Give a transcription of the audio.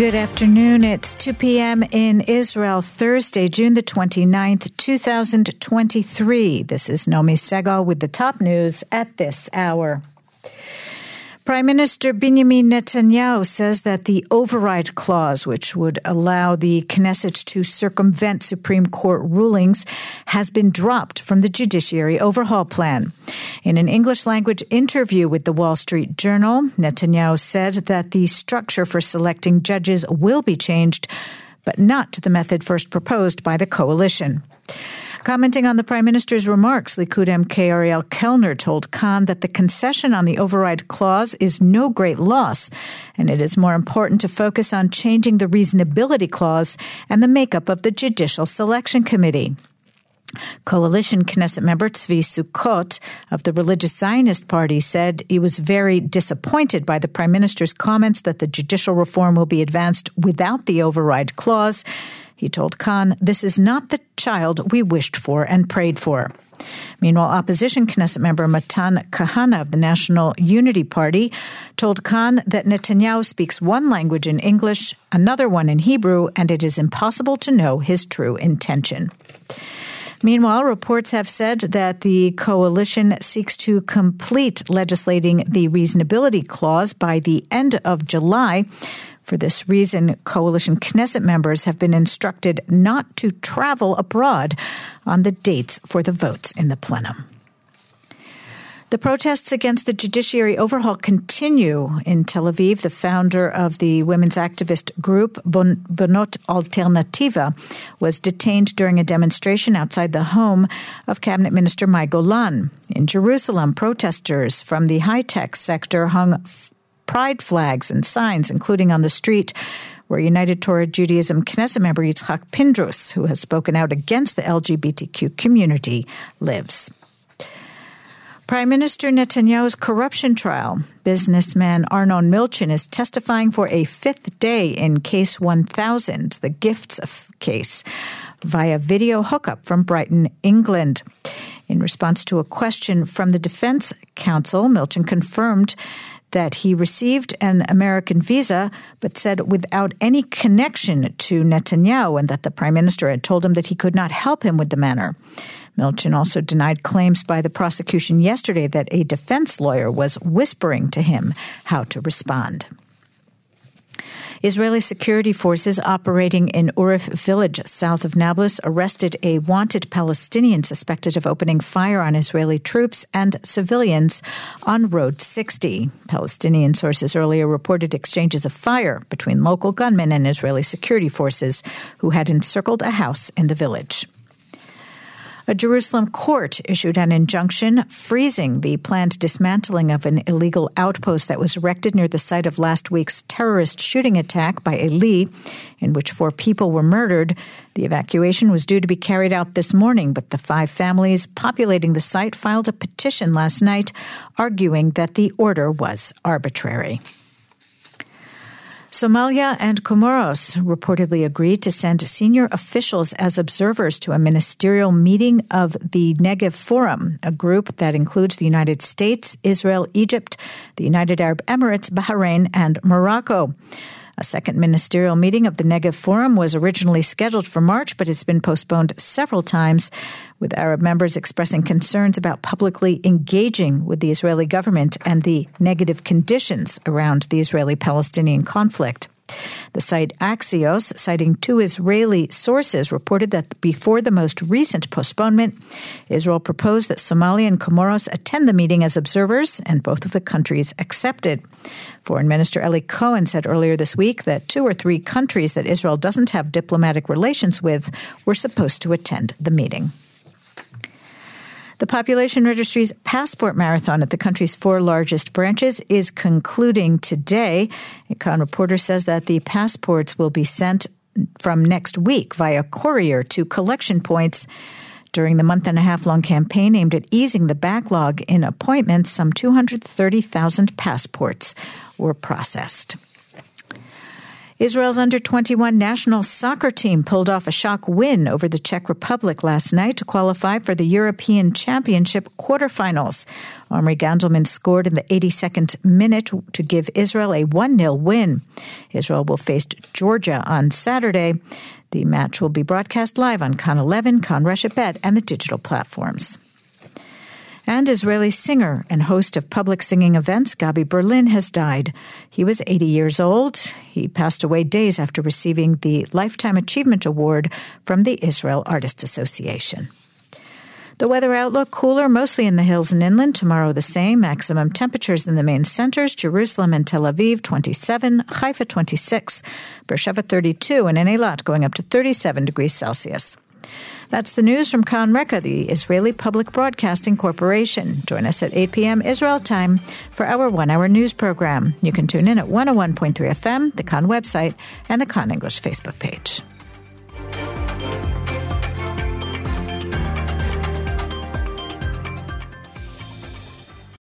Good afternoon. It's 2 p.m. in Israel, Thursday, June the 29th, 2023. This is Nomi Segal with the top news at this hour. Prime Minister Benjamin Netanyahu says that the override clause, which would allow the Knesset to circumvent Supreme Court rulings, has been dropped from the judiciary overhaul plan. In an English language interview with the Wall Street Journal, Netanyahu said that the structure for selecting judges will be changed, but not the method first proposed by the coalition. Commenting on the Prime Minister's remarks, Likud MK Ariel Kallner told Kan that the concession on the override clause is no great loss, and it is more important to focus on changing the reasonability clause and the makeup of the Judicial Selection Committee. Coalition Knesset member Tzvi Sukkot of the Religious Zionist Party said he was very disappointed by the Prime Minister's comments that the judicial reform will be advanced without the override clause he told Kan, This is not the child we wished for and prayed for. Meanwhile, opposition Knesset member Matan Kahana of the National Unity Party told Kan that Netanyahu speaks one language in English, another one in Hebrew, and it is impossible to know his true intention. Meanwhile, reports have said that the coalition seeks to complete legislating the reasonability clause by the end of July for this reason, coalition Knesset members have been instructed not to travel abroad on the dates for the votes in the plenum. The protests against the judiciary overhaul continue in Tel Aviv. The founder of the women's activist group Bonot Alternativa was detained during a demonstration outside the home of Cabinet Minister May Golan. In Jerusalem, protesters from the high tech sector hung pride flags and signs, including on the street where United Torah Judaism Knesset member Yitzhak Pindrus, who has spoken out against the LGBTQ community, lives. Prime Minister Netanyahu's corruption trial. Businessman Arnon Milchan is testifying for a fifth day in Case 1000, the gifts case, via video hookup from Brighton, England. In response to a question from the defense counsel, Milchan confirmed that he received an American visa, but said without any connection to Netanyahu, and that the prime minister had told him that he could not help him with the matter. Milchan also denied claims by the prosecution yesterday that a defense lawyer was whispering to him how to respond. Israeli security forces operating in Urif village south of Nablus arrested a wanted Palestinian suspected of opening fire on Israeli troops and civilians on Road 60. Palestinian sources earlier reported exchanges of fire between local gunmen and Israeli security forces who had encircled a house in the village. A Jerusalem court issued an injunction freezing the planned dismantling of an illegal outpost that was erected near the site of last week's terrorist shooting attack by Eli, in which four people were murdered. The evacuation was due to be carried out this morning, but the five families populating the site filed a petition last night arguing that the order was arbitrary. Somalia and Comoros reportedly agreed to send senior officials as observers to a ministerial meeting of the Negev Forum, a group that includes the United States, Israel, Egypt, the United Arab Emirates, Bahrain, and Morocco. A second ministerial meeting of the Negev Forum was originally scheduled for March, but it's been postponed several times, with Arab members expressing concerns about publicly engaging with the Israeli government and the negative conditions around the Israeli Palestinian conflict. The site Axios, citing two Israeli sources, reported that before the most recent postponement, Israel proposed that Somalia and Comoros attend the meeting as observers, and both of the countries accepted. Foreign Minister Eli Cohen said earlier this week that two or three countries that Israel doesn't have diplomatic relations with were supposed to attend the meeting. The Population Registry's Passport Marathon at the country's four largest branches is concluding today. A Kan reporter says that the passports will be sent from next week via courier to collection points. During the month and a half long campaign aimed at easing the backlog in appointments, some 230,000 passports were processed. Israel's under 21 national soccer team pulled off a shock win over the Czech Republic last night to qualify for the European Championship quarterfinals. Omri Gandelman scored in the 82nd minute to give Israel a 1 0 win. Israel will face Georgia on Saturday. The match will be broadcast live on Kan 11, Kan Reshet Bet, and the digital platforms. And Israeli singer and host of public singing events, Gabi Berlin, has died. He was 80 years old. He passed away days after receiving the Lifetime Achievement Award from the Israel Artists Association. The weather outlook cooler, mostly in the hills and inland. Tomorrow, the same. Maximum temperatures in the main centers Jerusalem and Tel Aviv, 27, Haifa, 26, Beersheba, 32, and in Eilat, going up to 37 degrees Celsius. That's the news from Kan Reka, the Israeli Public Broadcasting Corporation. Join us at 8 p.m. Israel time for our one hour news program. You can tune in at 101.3 FM, the Kan website, and the Kan English Facebook page.